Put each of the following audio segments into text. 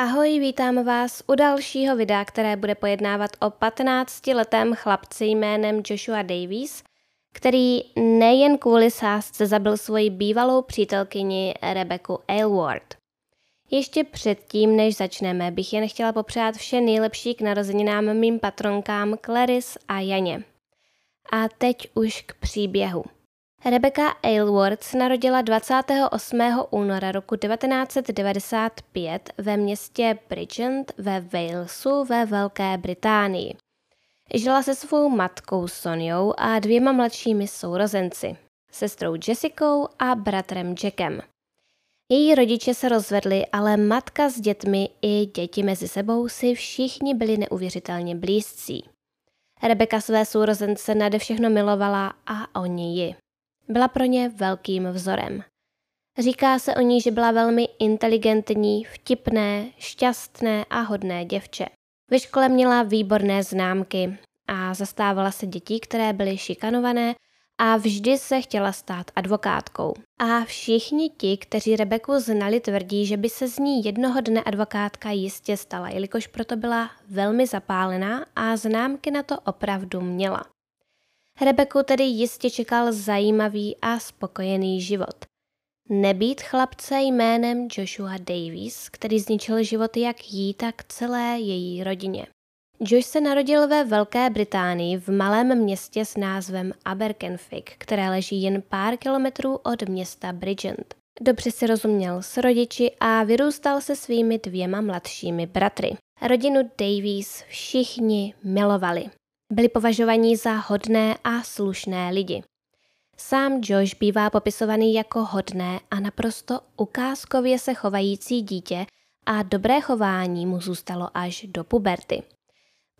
Ahoj, vítám vás u dalšího videa, které bude pojednávat o 15-letém chlapci jménem Joshua Davies, který nejen kvůli sásce zabil svoji bývalou přítelkyni Rebeku Aylward. Ještě předtím, než začneme, bych jen chtěla popřát vše nejlepší k narozeninám mým patronkám Claris a Janě. A teď už k příběhu. Rebecca Aylward se narodila 28. února roku 1995 ve městě Bridgend ve Walesu ve Velké Británii. Žila se svou matkou Soniou a dvěma mladšími sourozenci, sestrou Jessicou a bratrem Jackem. Její rodiče se rozvedli, ale matka s dětmi i děti mezi sebou si všichni byli neuvěřitelně blízcí. Rebeka své sourozence nade všechno milovala a oni ji. Byla pro ně velkým vzorem. Říká se o ní, že byla velmi inteligentní, vtipné, šťastné a hodné děvče. Ve škole měla výborné známky a zastávala se dětí, které byly šikanované a vždy se chtěla stát advokátkou. A všichni ti, kteří Rebeku znali, tvrdí, že by se z ní jednoho dne advokátka jistě stala, jelikož proto byla velmi zapálená a známky na to opravdu měla. Rebeku tedy jistě čekal zajímavý a spokojený život. Nebýt chlapce jménem Joshua Davies, který zničil život jak jí, tak celé její rodině. Josh se narodil ve Velké Británii v malém městě s názvem Aberkenfig, které leží jen pár kilometrů od města Bridgend. Dobře si rozuměl s rodiči a vyrůstal se svými dvěma mladšími bratry. Rodinu Davies všichni milovali. Byli považovaní za hodné a slušné lidi. Sám Josh bývá popisovaný jako hodné a naprosto ukázkově se chovající dítě a dobré chování mu zůstalo až do puberty.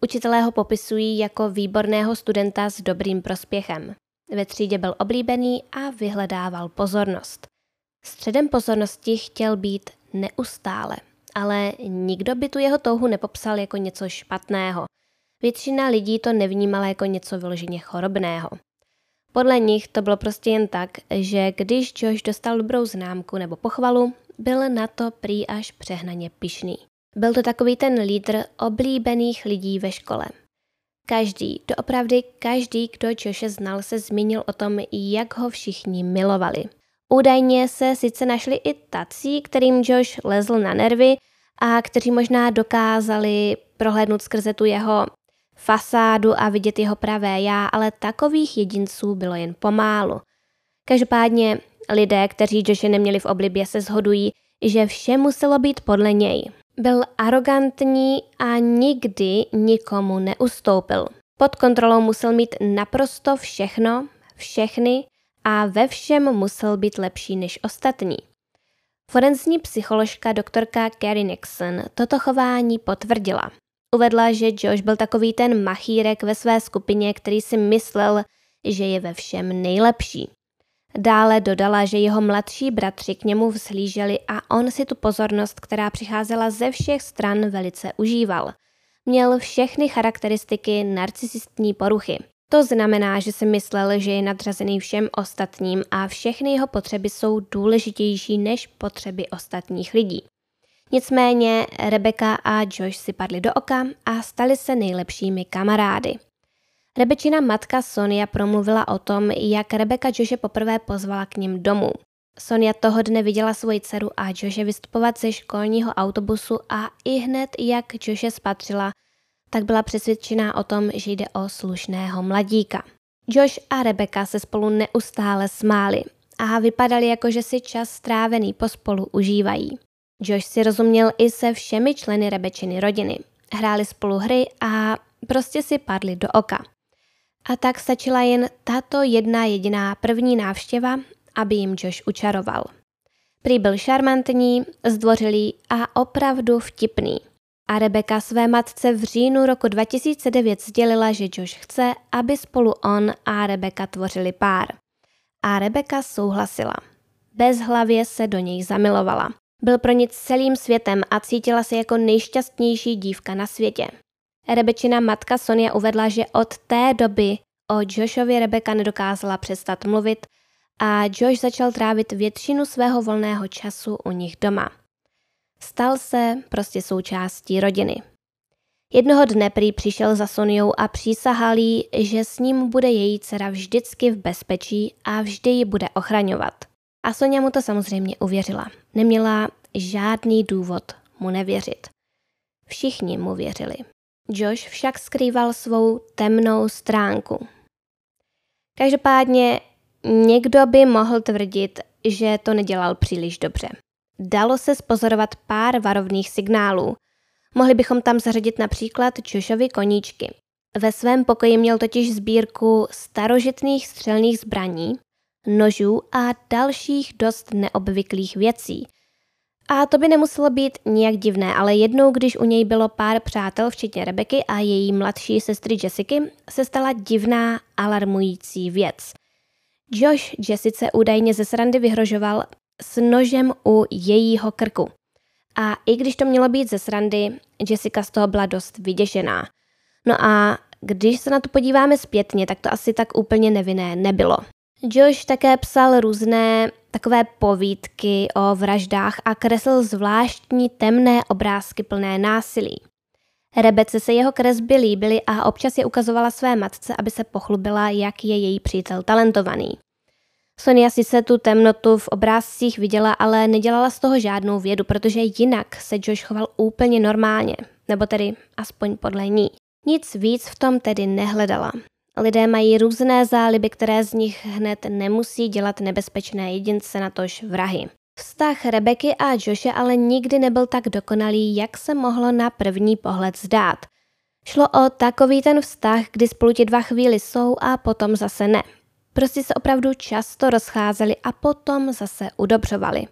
Učitelé ho popisují jako výborného studenta s dobrým prospěchem. Ve třídě byl oblíbený a vyhledával pozornost. Středem pozornosti chtěl být neustále, ale nikdo by tu jeho touhu nepopsal jako něco špatného. Většina lidí to nevnímala jako něco vyloženě chorobného. Podle nich to bylo prostě jen tak, že když Josh dostal dobrou známku nebo pochvalu, byl na to prý až přehnaně pišný. Byl to takový ten lídr oblíbených lidí ve škole. Každý, doopravdy každý, kdo Joshe znal, se zmínil o tom, jak ho všichni milovali. Údajně se sice našli i tací, kterým Josh lezl na nervy a kteří možná dokázali prohlédnout skrze tu jeho fasádu a vidět jeho pravé já, ale takových jedinců bylo jen pomálu. Každopádně lidé, kteří Joshe neměli v oblibě, se shodují, že vše muselo být podle něj. Byl arrogantní a nikdy nikomu neustoupil. Pod kontrolou musel mít naprosto všechno, všechny a ve všem musel být lepší než ostatní. Forenzní psycholožka doktorka Carrie Nixon toto chování potvrdila. Uvedla, že Josh byl takový ten machírek ve své skupině, který si myslel, že je ve všem nejlepší. Dále dodala, že jeho mladší bratři k němu vzhlíželi a on si tu pozornost, která přicházela ze všech stran, velice užíval. Měl všechny charakteristiky narcisistní poruchy. To znamená, že si myslel, že je nadřazený všem ostatním a všechny jeho potřeby jsou důležitější než potřeby ostatních lidí. Nicméně Rebecca a Josh si padli do oka a stali se nejlepšími kamarády. Rebečina matka Sonia promluvila o tom, jak Rebeka Jože poprvé pozvala k ním domů. Sonia toho dne viděla svoji dceru a Jože vystupovat ze školního autobusu a i hned, jak Jože spatřila, tak byla přesvědčená o tom, že jde o slušného mladíka. Josh a Rebeka se spolu neustále smáli a vypadali jako, že si čas strávený pospolu užívají. Josh si rozuměl i se všemi členy Rebečiny rodiny. Hráli spolu hry a prostě si padli do oka. A tak stačila jen tato jedna jediná první návštěva, aby jim Josh učaroval. Prý byl šarmantní, zdvořilý a opravdu vtipný. A Rebeka své matce v říjnu roku 2009 sdělila, že Josh chce, aby spolu on a Rebeka tvořili pár. A Rebeka souhlasila. Bezhlavě se do něj zamilovala. Byl pro nic celým světem a cítila se jako nejšťastnější dívka na světě. Rebečina matka Sonia uvedla, že od té doby o Joshovi Rebeka nedokázala přestat mluvit a Josh začal trávit většinu svého volného času u nich doma. Stal se prostě součástí rodiny. Jednoho dne prý přišel za Soniou a přísahal jí, že s ním bude její dcera vždycky v bezpečí a vždy ji bude ochraňovat. A Sonia mu to samozřejmě uvěřila. Neměla žádný důvod mu nevěřit. Všichni mu věřili. Josh však skrýval svou temnou stránku. Každopádně někdo by mohl tvrdit, že to nedělal příliš dobře. Dalo se spozorovat pár varovných signálů. Mohli bychom tam zařadit například Joshovi koníčky. Ve svém pokoji měl totiž sbírku starožitných střelných zbraní, nožů a dalších dost neobvyklých věcí – a to by nemuselo být nijak divné, ale jednou, když u něj bylo pár přátel, včetně Rebeky a její mladší sestry Jessiky, se stala divná, alarmující věc. Josh Jessice údajně ze srandy vyhrožoval s nožem u jejího krku. A i když to mělo být ze srandy, Jessica z toho byla dost vyděšená. No a když se na to podíváme zpětně, tak to asi tak úplně nevinné nebylo. Josh také psal různé takové povídky o vraždách a kreslil zvláštní temné obrázky plné násilí. Rebece se jeho kresby líbily a občas je ukazovala své matce, aby se pochlubila, jak je její přítel talentovaný. Sonia si se tu temnotu v obrázcích viděla, ale nedělala z toho žádnou vědu, protože jinak se Josh choval úplně normálně, nebo tedy aspoň podle ní. Nic víc v tom tedy nehledala. Lidé mají různé záliby, které z nich hned nemusí dělat nebezpečné jedince na tož vrahy. Vztah Rebeky a Joshe ale nikdy nebyl tak dokonalý, jak se mohlo na první pohled zdát. Šlo o takový ten vztah, kdy spolu ti dva chvíli jsou a potom zase ne. Prostě se opravdu často rozcházeli a potom zase udobřovali.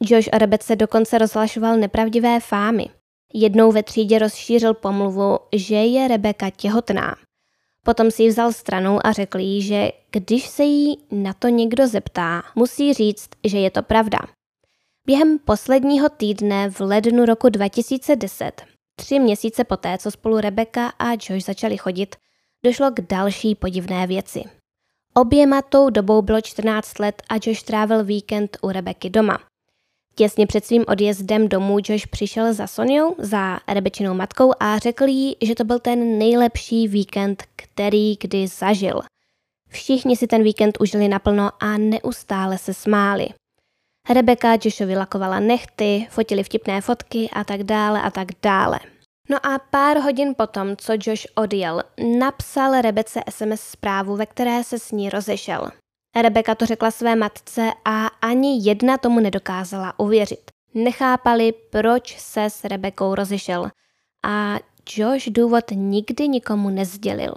Josh a Rebece dokonce rozhlašoval nepravdivé fámy. Jednou ve třídě rozšířil pomluvu, že je Rebeka těhotná. Potom si ji vzal stranou a řekl jí, že když se jí na to někdo zeptá, musí říct, že je to pravda. Během posledního týdne v lednu roku 2010, tři měsíce poté, co spolu Rebecca a Josh začali chodit, došlo k další podivné věci. Oběma tou dobou bylo 14 let a Josh trávil víkend u Rebeky doma. Těsně před svým odjezdem domů Josh přišel za Soniou, za Rebečinou matkou a řekl jí, že to byl ten nejlepší víkend, který kdy zažil. Všichni si ten víkend užili naplno a neustále se smáli. Rebeka Joshovi lakovala nechty, fotili vtipné fotky a tak dále a tak dále. No a pár hodin potom, co Josh odjel, napsal Rebece SMS zprávu, ve které se s ní rozešel. Rebeka to řekla své matce a ani jedna tomu nedokázala uvěřit. Nechápali, proč se s Rebekou rozešel a Josh důvod nikdy nikomu nezdělil.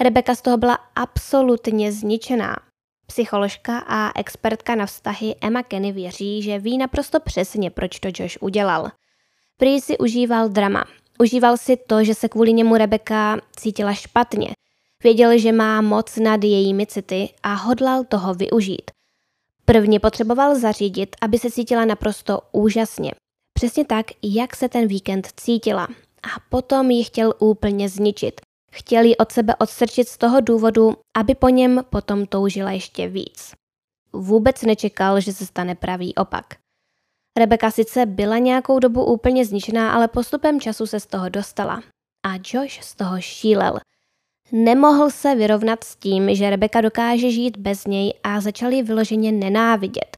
Rebeka z toho byla absolutně zničená. Psycholožka a expertka na vztahy Emma Kenny věří, že ví naprosto přesně, proč to Josh udělal. Prý si užíval drama. Užíval si to, že se kvůli němu Rebeka cítila špatně – Věděl, že má moc nad jejími city a hodlal toho využít. Prvně potřeboval zařídit, aby se cítila naprosto úžasně. Přesně tak, jak se ten víkend cítila. A potom ji chtěl úplně zničit. Chtěl ji od sebe odstrčit z toho důvodu, aby po něm potom toužila ještě víc. Vůbec nečekal, že se stane pravý opak. Rebeka sice byla nějakou dobu úplně zničená, ale postupem času se z toho dostala. A Josh z toho šílel – Nemohl se vyrovnat s tím, že Rebeka dokáže žít bez něj a začal ji vyloženě nenávidět.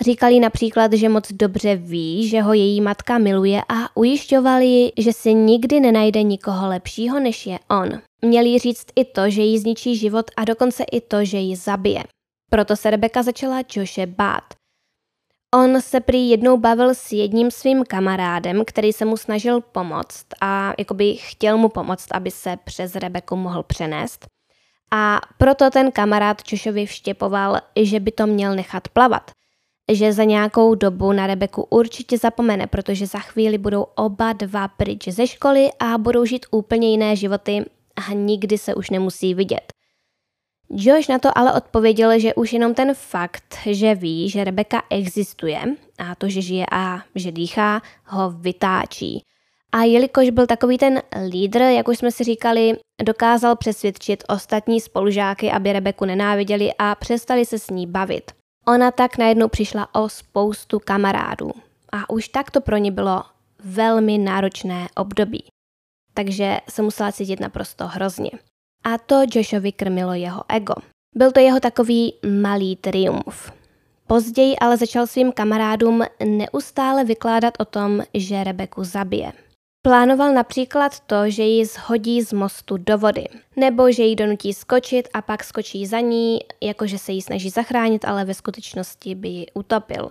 Říkali například, že moc dobře ví, že ho její matka miluje a ujišťovali, že si nikdy nenajde nikoho lepšího, než je on. Měli říct i to, že jí zničí život a dokonce i to, že ji zabije. Proto se Rebeka začala Joshe bát. On se prý jednou bavil s jedním svým kamarádem, který se mu snažil pomoct a jakoby chtěl mu pomoct, aby se přes Rebeku mohl přenést. A proto ten kamarád Čošovi vštěpoval, že by to měl nechat plavat. Že za nějakou dobu na Rebeku určitě zapomene, protože za chvíli budou oba dva pryč ze školy a budou žít úplně jiné životy a nikdy se už nemusí vidět. Josh na to ale odpověděl, že už jenom ten fakt, že ví, že Rebecca existuje a to, že žije a že dýchá, ho vytáčí. A jelikož byl takový ten lídr, jak už jsme si říkali, dokázal přesvědčit ostatní spolužáky, aby Rebeku nenáviděli a přestali se s ní bavit. Ona tak najednou přišla o spoustu kamarádů. a už tak to pro ně bylo velmi náročné období. Takže se musela cítit naprosto hrozně. A to Joshovi krmilo jeho ego. Byl to jeho takový malý triumf. Později ale začal svým kamarádům neustále vykládat o tom, že Rebeku zabije. Plánoval například to, že ji shodí z mostu do vody, nebo že ji donutí skočit a pak skočí za ní, jakože se jí snaží zachránit, ale ve skutečnosti by ji utopil.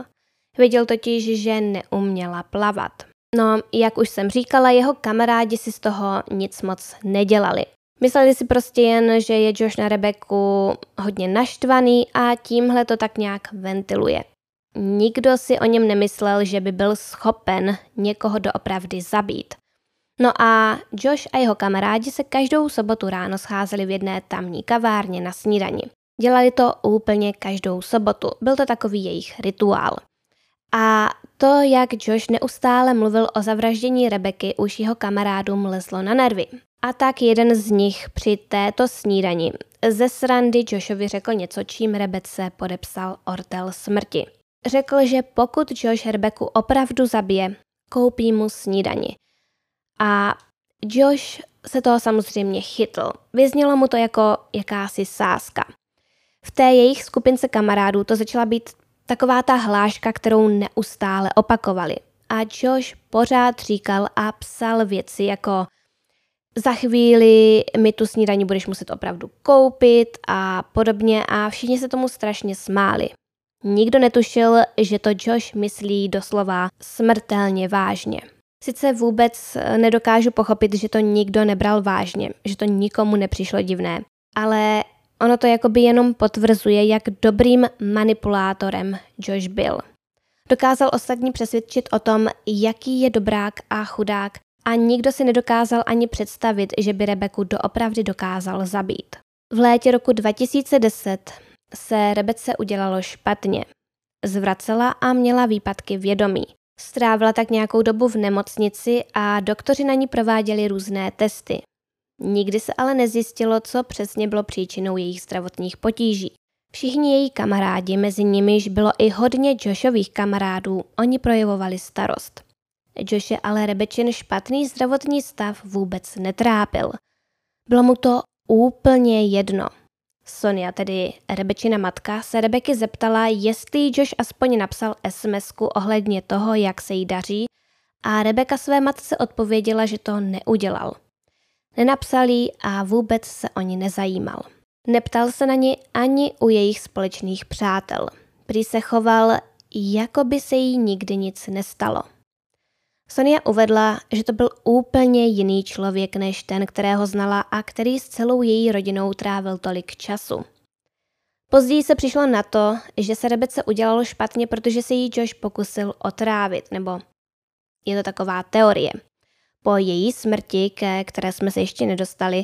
Věděl totiž, že neuměla plavat. No, jak už jsem říkala, jeho kamarádi si z toho nic moc nedělali. Mysleli si prostě jen, že je Josh na Rebeku hodně naštvaný a tímhle to tak nějak ventiluje. Nikdo si o něm nemyslel, že by byl schopen někoho doopravdy zabít. No a Josh a jeho kamarádi se každou sobotu ráno scházeli v jedné tamní kavárně na snídani. Dělali to úplně každou sobotu, byl to takový jejich rituál. A to, jak Josh neustále mluvil o zavraždění Rebeky, už jeho kamarádům lezlo na nervy. A tak jeden z nich při této snídani ze srandy Joshovi řekl něco, čím Rebece podepsal ortel smrti. Řekl, že pokud Josh Rebeku opravdu zabije, koupí mu snídani. A Josh se toho samozřejmě chytl. Vyznělo mu to jako jakási sázka. V té jejich skupince kamarádů to začala být taková ta hláška, kterou neustále opakovali. A Josh pořád říkal a psal věci jako za chvíli mi tu snídaní budeš muset opravdu koupit a podobně a všichni se tomu strašně smáli. Nikdo netušil, že to Josh myslí doslova smrtelně vážně. Sice vůbec nedokážu pochopit, že to nikdo nebral vážně, že to nikomu nepřišlo divné, ale ono to jakoby jenom potvrzuje, jak dobrým manipulátorem Josh byl. Dokázal ostatní přesvědčit o tom, jaký je dobrák a chudák a nikdo si nedokázal ani představit, že by Rebeku doopravdy dokázal zabít. V létě roku 2010 se Rebece udělalo špatně. Zvracela a měla výpadky vědomí. Strávila tak nějakou dobu v nemocnici a doktoři na ní prováděli různé testy. Nikdy se ale nezjistilo, co přesně bylo příčinou jejich zdravotních potíží. Všichni její kamarádi, mezi nimiž bylo i hodně Joshových kamarádů, oni projevovali starost. Joshe ale Rebečin špatný zdravotní stav vůbec netrápil. Bylo mu to úplně jedno. Sonia, tedy Rebečina matka, se Rebeky zeptala, jestli Josh aspoň napsal sms ohledně toho, jak se jí daří a Rebeka své matce odpověděla, že to neudělal. Nenapsal jí a vůbec se o ní nezajímal. Neptal se na ní ani u jejich společných přátel. Prý se choval, jako by se jí nikdy nic nestalo. Sonia uvedla, že to byl úplně jiný člověk než ten, kterého znala a který s celou její rodinou trávil tolik času. Později se přišlo na to, že se Rebece udělalo špatně, protože se jí Josh pokusil otrávit, nebo je to taková teorie. Po její smrti, ke které jsme se ještě nedostali,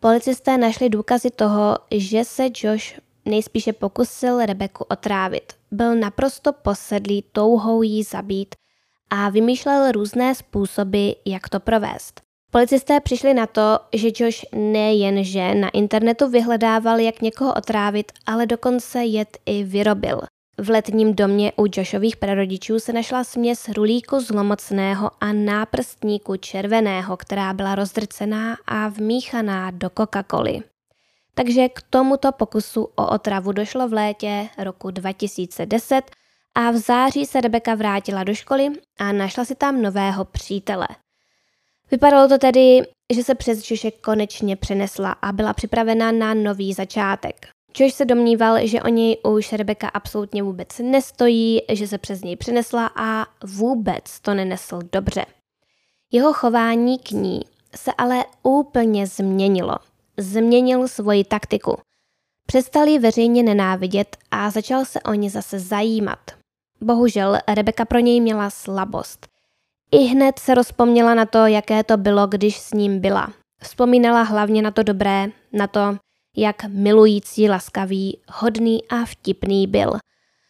policisté našli důkazy toho, že se Josh nejspíše pokusil Rebeku otrávit. Byl naprosto posedlý touhou jí zabít a vymýšlel různé způsoby, jak to provést. Policisté přišli na to, že Josh nejenže na internetu vyhledával, jak někoho otrávit, ale dokonce jet i vyrobil. V letním domě u Joshových prarodičů se našla směs rulíku zlomocného a náprstníku červeného, která byla rozdrcená a vmíchaná do Coca-Coly. Takže k tomuto pokusu o otravu došlo v létě roku 2010 a v září se Rebeka vrátila do školy a našla si tam nového přítele. Vypadalo to tedy, že se přes Joše konečně přenesla a byla připravena na nový začátek. Josh se domníval, že o něj už Rebeka absolutně vůbec nestojí, že se přes něj přenesla a vůbec to nenesl dobře. Jeho chování k ní se ale úplně změnilo. Změnil svoji taktiku. Přestal ji veřejně nenávidět a začal se o ně zase zajímat. Bohužel Rebeka pro něj měla slabost. I hned se rozpomněla na to, jaké to bylo, když s ním byla. Vzpomínala hlavně na to dobré, na to, jak milující, laskavý, hodný a vtipný byl.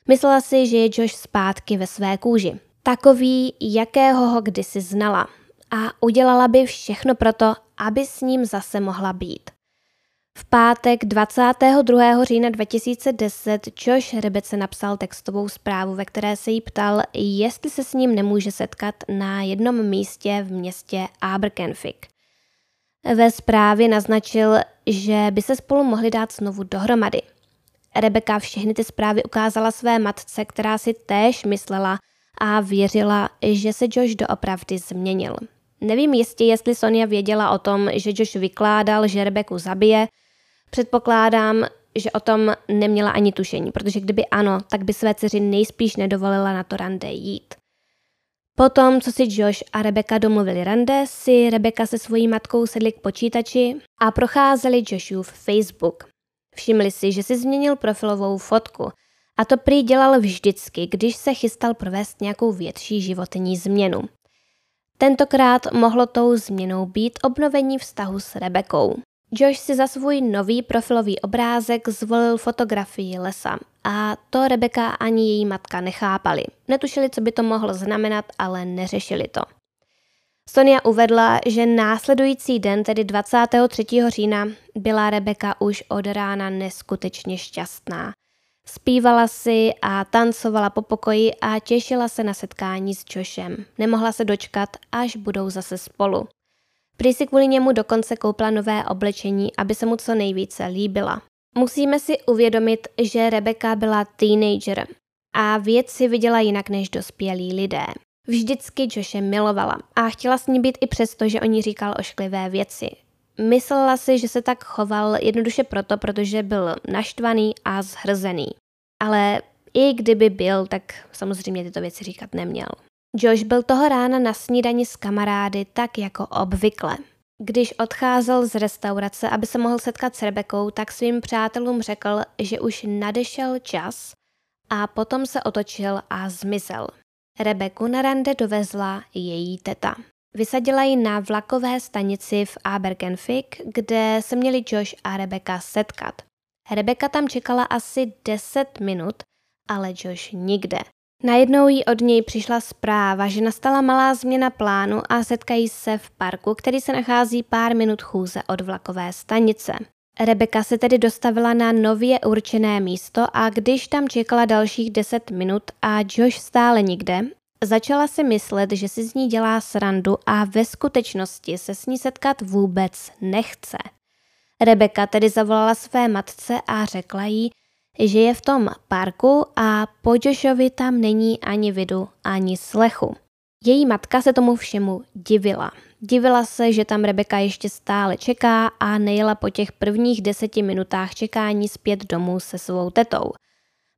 Myslela si, že je Josh zpátky ve své kůži. Takový, jakého ho kdysi znala. A udělala by všechno proto, aby s ním zase mohla být. V pátek 22. října 2010 Josh Rebece napsal textovou zprávu, ve které se jí ptal, jestli se s ním nemůže setkat na jednom místě v městě Aberkenfig. Ve zprávě naznačil, že by se spolu mohli dát znovu dohromady. Rebeka všechny ty zprávy ukázala své matce, která si též myslela a věřila, že se Josh doopravdy změnil. Nevím jistě, jestli Sonia věděla o tom, že Josh vykládal, že Rebeku zabije. Předpokládám, že o tom neměla ani tušení, protože kdyby ano, tak by své dceři nejspíš nedovolila na to rande jít. Potom, co si Josh a Rebeka domluvili rande, si Rebeka se svojí matkou sedli k počítači a procházeli Joshův Facebook. Všimli si, že si změnil profilovou fotku a to prý dělal vždycky, když se chystal provést nějakou větší životní změnu. Tentokrát mohlo tou změnou být obnovení vztahu s Rebekou. Josh si za svůj nový profilový obrázek zvolil fotografii lesa a to Rebeka ani její matka nechápali. Netušili, co by to mohlo znamenat, ale neřešili to. Sonia uvedla, že následující den, tedy 23. října, byla Rebeka už od rána neskutečně šťastná. Zpívala si a tancovala po pokoji a těšila se na setkání s Joshem. Nemohla se dočkat, až budou zase spolu. Prý si kvůli němu dokonce koupila nové oblečení, aby se mu co nejvíce líbila. Musíme si uvědomit, že Rebeka byla teenager a věci viděla jinak než dospělí lidé. Vždycky Joshe milovala a chtěla s ní být i přesto, že o ní říkal ošklivé věci. Myslela si, že se tak choval jednoduše proto, protože byl naštvaný a zhrzený. Ale i kdyby byl, tak samozřejmě tyto věci říkat neměl. Josh byl toho rána na snídani s kamarády tak jako obvykle. Když odcházel z restaurace, aby se mohl setkat s Rebekou, tak svým přátelům řekl, že už nadešel čas a potom se otočil a zmizel. Rebeku na rande dovezla její teta. Vysadila ji na vlakové stanici v Abergenfik, kde se měli Josh a Rebeka setkat. Rebeka tam čekala asi 10 minut, ale Josh nikde. Najednou jí od něj přišla zpráva, že nastala malá změna plánu a setkají se v parku, který se nachází pár minut chůze od vlakové stanice. Rebeka se tedy dostavila na nově určené místo a když tam čekala dalších 10 minut a Josh stále nikde, začala si myslet, že si z ní dělá srandu a ve skutečnosti se s ní setkat vůbec nechce. Rebeka tedy zavolala své matce a řekla jí, že je v tom parku a po Joshovi tam není ani vidu, ani slechu. Její matka se tomu všemu divila. Divila se, že tam Rebeka ještě stále čeká a nejela po těch prvních deseti minutách čekání zpět domů se svou tetou.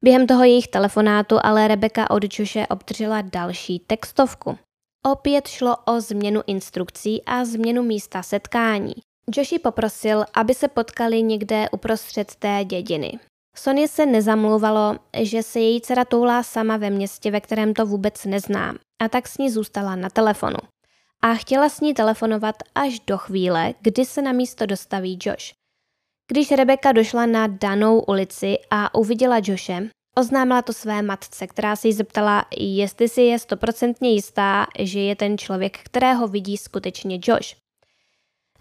Během toho jejich telefonátu ale Rebeka od Joše obdržela další textovku. Opět šlo o změnu instrukcí a změnu místa setkání. Joshi poprosil, aby se potkali někde uprostřed té dědiny. Soně se nezamlouvalo, že se její dcera toulá sama ve městě, ve kterém to vůbec nezná, a tak s ní zůstala na telefonu. A chtěla s ní telefonovat až do chvíle, kdy se na místo dostaví Josh. Když Rebeka došla na danou ulici a uviděla Joshe, oznámila to své matce, která se jí zeptala, jestli si je stoprocentně jistá, že je ten člověk, kterého vidí skutečně Josh.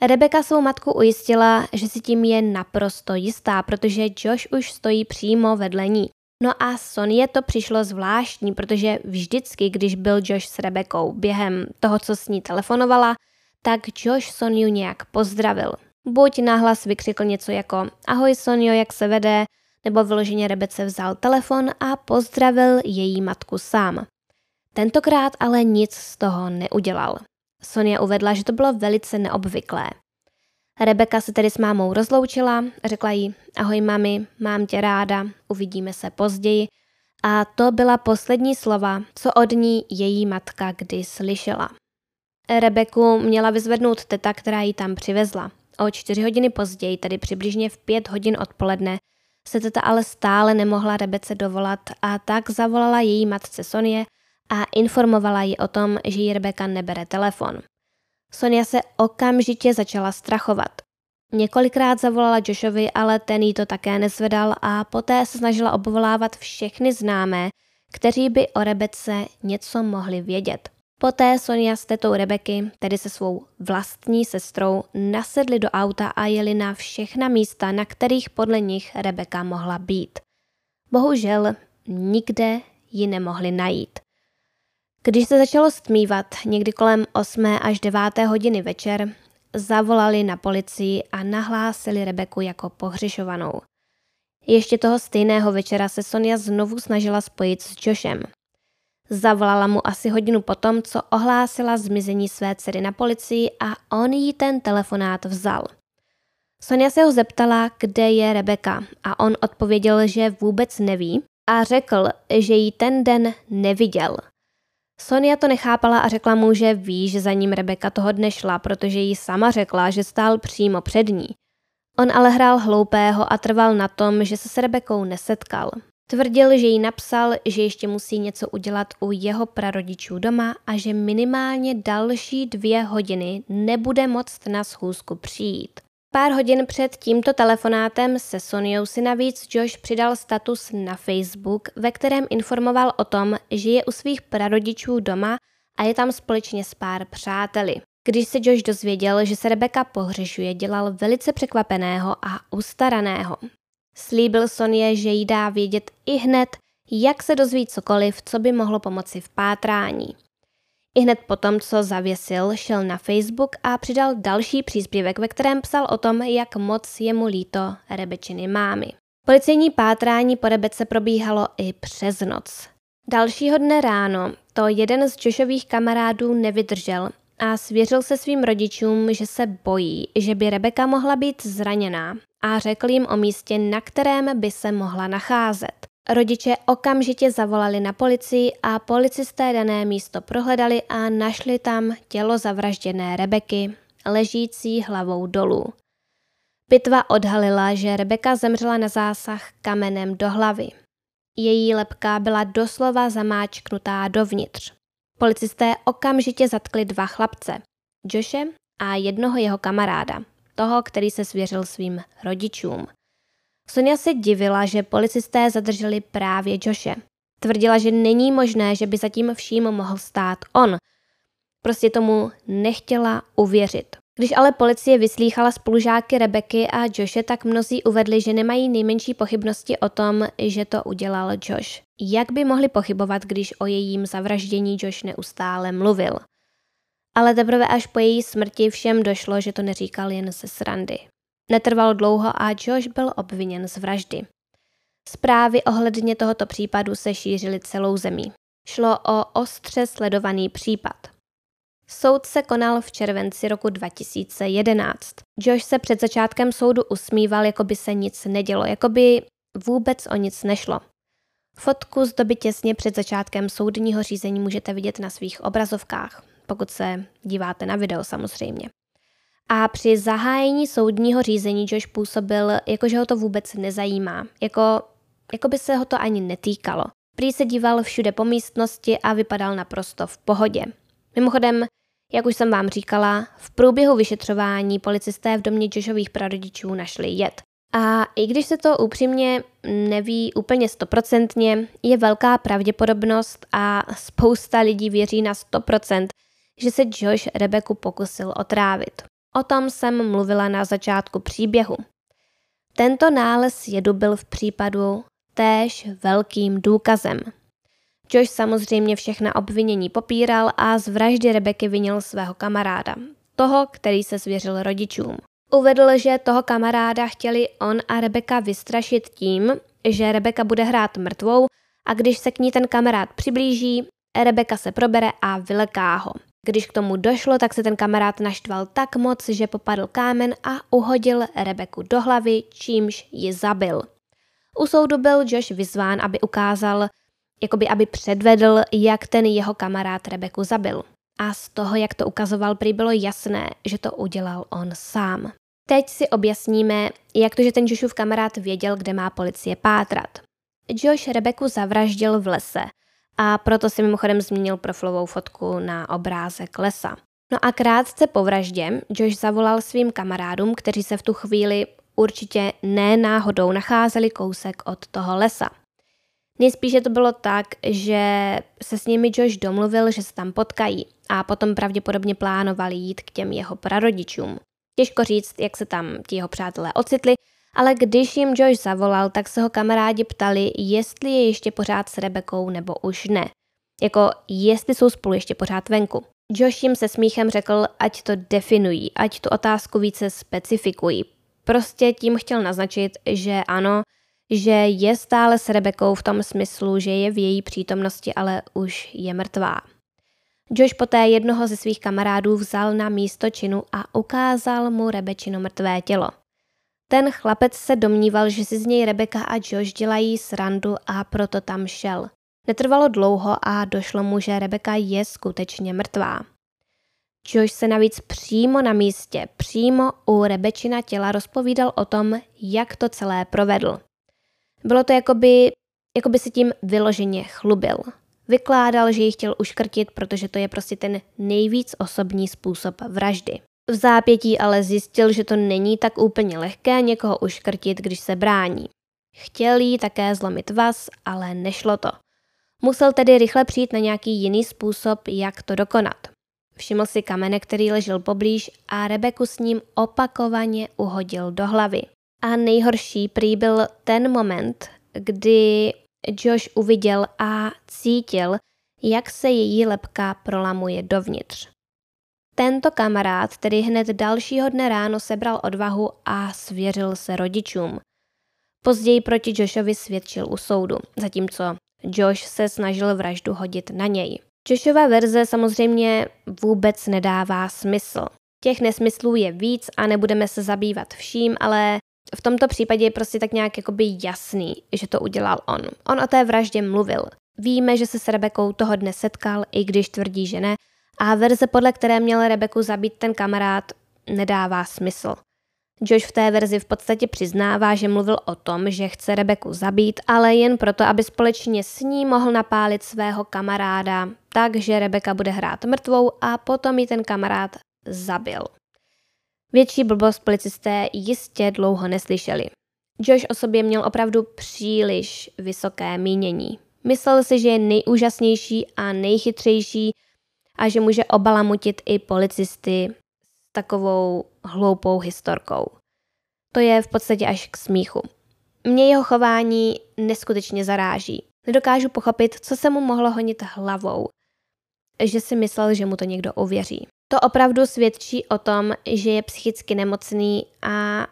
Rebeka svou matku ujistila, že si tím je naprosto jistá, protože Josh už stojí přímo vedle ní. No a Sonie to přišlo zvláštní, protože vždycky, když byl Josh s Rebekou během toho, co s ní telefonovala, tak Josh Soniu nějak pozdravil. Buď nahlas vykřikl něco jako Ahoj Sonio, jak se vede, nebo vyloženě Rebece vzal telefon a pozdravil její matku sám. Tentokrát ale nic z toho neudělal. Sonia uvedla, že to bylo velice neobvyklé. Rebeka se tedy s mámou rozloučila, řekla jí, ahoj mami, mám tě ráda, uvidíme se později. A to byla poslední slova, co od ní její matka kdy slyšela. Rebeku měla vyzvednout teta, která ji tam přivezla. O čtyři hodiny později, tedy přibližně v pět hodin odpoledne, se teta ale stále nemohla Rebece dovolat a tak zavolala její matce Sonie a informovala ji o tom, že jí Rebeka nebere telefon. Sonia se okamžitě začala strachovat. Několikrát zavolala Joshovi, ale ten jí to také nezvedal a poté se snažila obvolávat všechny známé, kteří by o Rebece něco mohli vědět. Poté Sonia s tetou Rebeky, tedy se svou vlastní sestrou, nasedli do auta a jeli na všechna místa, na kterých podle nich Rebeka mohla být. Bohužel nikde ji nemohli najít. Když se začalo stmívat někdy kolem 8. až 9. hodiny večer, zavolali na policii a nahlásili Rebeku jako pohřešovanou. Ještě toho stejného večera se Sonia znovu snažila spojit s Joshem. Zavolala mu asi hodinu potom, co ohlásila zmizení své dcery na policii a on jí ten telefonát vzal. Sonia se ho zeptala, kde je Rebeka a on odpověděl, že vůbec neví a řekl, že ji ten den neviděl. Sonia to nechápala a řekla mu, že ví, že za ním Rebeka toho dne šla, protože jí sama řekla, že stál přímo před ní. On ale hrál hloupého a trval na tom, že se s Rebekou nesetkal. Tvrdil, že jí napsal, že ještě musí něco udělat u jeho prarodičů doma a že minimálně další dvě hodiny nebude moct na schůzku přijít. Pár hodin před tímto telefonátem se Soniou si navíc Josh přidal status na Facebook, ve kterém informoval o tom, že je u svých prarodičů doma a je tam společně s pár přáteli. Když se Josh dozvěděl, že se Rebeka pohřešuje, dělal velice překvapeného a ustaraného. Slíbil Sonie, že jí dá vědět i hned, jak se dozví cokoliv, co by mohlo pomoci v pátrání. I hned potom, co zavěsil, šel na Facebook a přidal další příspěvek, ve kterém psal o tom, jak moc je mu líto Rebečiny mámy. Policejní pátrání po Rebece probíhalo i přes noc. Dalšího dne ráno to jeden z Joshových kamarádů nevydržel a svěřil se svým rodičům, že se bojí, že by Rebeka mohla být zraněná a řekl jim o místě, na kterém by se mohla nacházet. Rodiče okamžitě zavolali na policii a policisté dané místo prohledali a našli tam tělo zavražděné Rebeky, ležící hlavou dolů. Pitva odhalila, že Rebeka zemřela na zásah kamenem do hlavy. Její lepka byla doslova zamáčknutá dovnitř. Policisté okamžitě zatkli dva chlapce, Joshe a jednoho jeho kamaráda, toho, který se svěřil svým rodičům. Sonia se divila, že policisté zadrželi právě Joshe. Tvrdila, že není možné, že by zatím vším mohl stát on. Prostě tomu nechtěla uvěřit. Když ale policie vyslýchala spolužáky Rebeky a Joshe, tak mnozí uvedli, že nemají nejmenší pochybnosti o tom, že to udělal Josh. Jak by mohli pochybovat, když o jejím zavraždění Josh neustále mluvil? Ale teprve až po její smrti všem došlo, že to neříkal jen ze srandy. Netrvalo dlouho a Josh byl obviněn z vraždy. Zprávy ohledně tohoto případu se šířily celou zemí. Šlo o ostře sledovaný případ. Soud se konal v červenci roku 2011. Josh se před začátkem soudu usmíval, jako by se nic nedělo, jako by vůbec o nic nešlo. Fotku z doby těsně před začátkem soudního řízení můžete vidět na svých obrazovkách, pokud se díváte na video samozřejmě. A při zahájení soudního řízení Josh působil, jako že ho to vůbec nezajímá, jako, jako by se ho to ani netýkalo. Prý se díval všude po místnosti a vypadal naprosto v pohodě. Mimochodem, jak už jsem vám říkala, v průběhu vyšetřování policisté v domě Joshových prarodičů našli jed. A i když se to upřímně neví úplně stoprocentně, je velká pravděpodobnost a spousta lidí věří na 100%, že se Josh Rebeku pokusil otrávit. O tom jsem mluvila na začátku příběhu. Tento nález jedu byl v případu též velkým důkazem. Josh samozřejmě všechna obvinění popíral a z vraždy Rebeky vinil svého kamaráda, toho, který se svěřil rodičům. Uvedl, že toho kamaráda chtěli on a Rebeka vystrašit tím, že Rebeka bude hrát mrtvou a když se k ní ten kamarád přiblíží, Rebeka se probere a vyleká ho. Když k tomu došlo, tak se ten kamarád naštval tak moc, že popadl kámen a uhodil Rebeku do hlavy, čímž ji zabil. U soudu byl Josh vyzván, aby ukázal, jakoby aby předvedl, jak ten jeho kamarád Rebeku zabil. A z toho, jak to ukazoval, prý bylo jasné, že to udělal on sám. Teď si objasníme, jak to, že ten Joshův kamarád věděl, kde má policie pátrat. Josh Rebeku zavraždil v lese a proto si mimochodem změnil profilovou fotku na obrázek lesa. No a krátce po vraždě Josh zavolal svým kamarádům, kteří se v tu chvíli určitě ne náhodou nacházeli kousek od toho lesa. Nejspíše to bylo tak, že se s nimi Josh domluvil, že se tam potkají a potom pravděpodobně plánovali jít k těm jeho prarodičům. Těžko říct, jak se tam ti jeho přátelé ocitli, ale když jim Josh zavolal, tak se ho kamarádi ptali, jestli je ještě pořád s Rebekou nebo už ne. Jako jestli jsou spolu ještě pořád venku. Josh jim se smíchem řekl, ať to definují, ať tu otázku více specifikují. Prostě tím chtěl naznačit, že ano, že je stále s Rebekou v tom smyslu, že je v její přítomnosti, ale už je mrtvá. Josh poté jednoho ze svých kamarádů vzal na místo činu a ukázal mu Rebečino mrtvé tělo. Ten chlapec se domníval, že si z něj Rebeka a Josh dělají srandu a proto tam šel. Netrvalo dlouho a došlo mu, že Rebeka je skutečně mrtvá. Josh se navíc přímo na místě, přímo u Rebečina těla rozpovídal o tom, jak to celé provedl. Bylo to jakoby, jakoby si tím vyloženě chlubil. Vykládal, že ji chtěl uškrtit, protože to je prostě ten nejvíc osobní způsob vraždy. V zápětí ale zjistil, že to není tak úplně lehké někoho uškrtit, když se brání. Chtěl jí také zlomit vás, ale nešlo to. Musel tedy rychle přijít na nějaký jiný způsob, jak to dokonat. Všiml si kamene, který ležel poblíž a Rebeku s ním opakovaně uhodil do hlavy. A nejhorší prý byl ten moment, kdy Josh uviděl a cítil, jak se její lepka prolamuje dovnitř. Tento kamarád tedy hned dalšího dne ráno sebral odvahu a svěřil se rodičům. Později proti Joshovi svědčil u soudu, zatímco Josh se snažil vraždu hodit na něj. Joshova verze samozřejmě vůbec nedává smysl. Těch nesmyslů je víc a nebudeme se zabývat vším, ale v tomto případě je prostě tak nějak jakoby jasný, že to udělal on. On o té vraždě mluvil. Víme, že se s Rebekou toho dne setkal, i když tvrdí, že ne, a verze, podle které měl Rebeku zabít ten kamarád, nedává smysl. Josh v té verzi v podstatě přiznává, že mluvil o tom, že chce Rebeku zabít, ale jen proto, aby společně s ní mohl napálit svého kamaráda, takže Rebeka bude hrát mrtvou a potom ji ten kamarád zabil. Větší blbost policisté jistě dlouho neslyšeli. Josh o sobě měl opravdu příliš vysoké mínění. Myslel si, že je nejúžasnější a nejchytřejší a že může obalamutit i policisty s takovou hloupou historkou. To je v podstatě až k smíchu. Mě jeho chování neskutečně zaráží. Nedokážu pochopit, co se mu mohlo honit hlavou, že si myslel, že mu to někdo uvěří. To opravdu svědčí o tom, že je psychicky nemocný a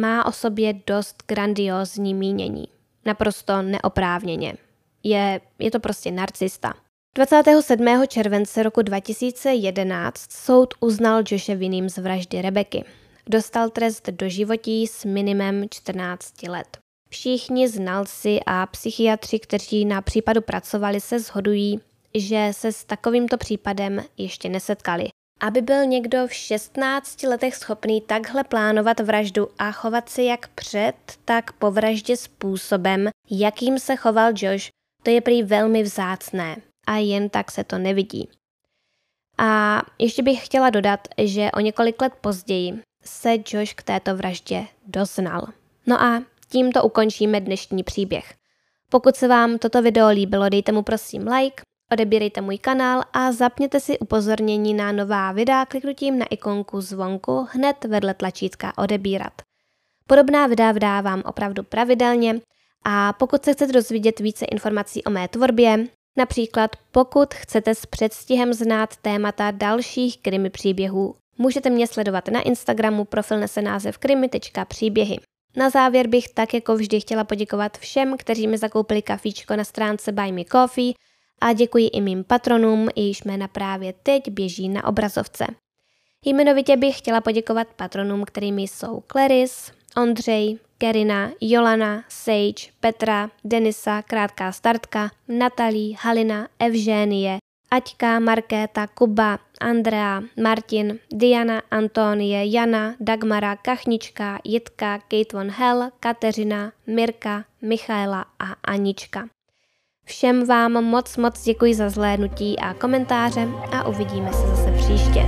má o sobě dost grandiózní mínění. Naprosto neoprávněně. Je, je to prostě narcista. 27. července roku 2011 soud uznal Joshe vinným z vraždy Rebeky. Dostal trest do životí s minimem 14 let. Všichni znalci a psychiatři, kteří na případu pracovali, se shodují, že se s takovýmto případem ještě nesetkali. Aby byl někdo v 16 letech schopný takhle plánovat vraždu a chovat se jak před, tak po vraždě způsobem, jakým se choval Josh, to je prý velmi vzácné a jen tak se to nevidí. A ještě bych chtěla dodat, že o několik let později se Josh k této vraždě doznal. No a tímto ukončíme dnešní příběh. Pokud se vám toto video líbilo, dejte mu prosím like, odebírejte můj kanál a zapněte si upozornění na nová videa kliknutím na ikonku zvonku hned vedle tlačítka odebírat. Podobná videa vydávám opravdu pravidelně a pokud se chcete dozvědět více informací o mé tvorbě, například pokud chcete s předstihem znát témata dalších krimi příběhů, můžete mě sledovat na Instagramu, profil nese název krimi.příběhy. Na závěr bych tak jako vždy chtěla poděkovat všem, kteří mi zakoupili kafíčko na stránce Buy Me Coffee a děkuji i mým patronům, jejichž jména právě teď běží na obrazovce. Jmenovitě bych chtěla poděkovat patronům, kterými jsou Claris, Ondřej, Kerina, Jolana, Sage, Petra, Denisa, Krátká startka, Natalí, Halina, Evžénie, Aťka, Markéta, Kuba, Andrea, Martin, Diana, Antonie, Jana, Dagmara, Kachnička, Jitka, Kate von Hell, Kateřina, Mirka, Michaela a Anička. Všem vám moc moc děkuji za zhlédnutí a komentáře a uvidíme se zase příště.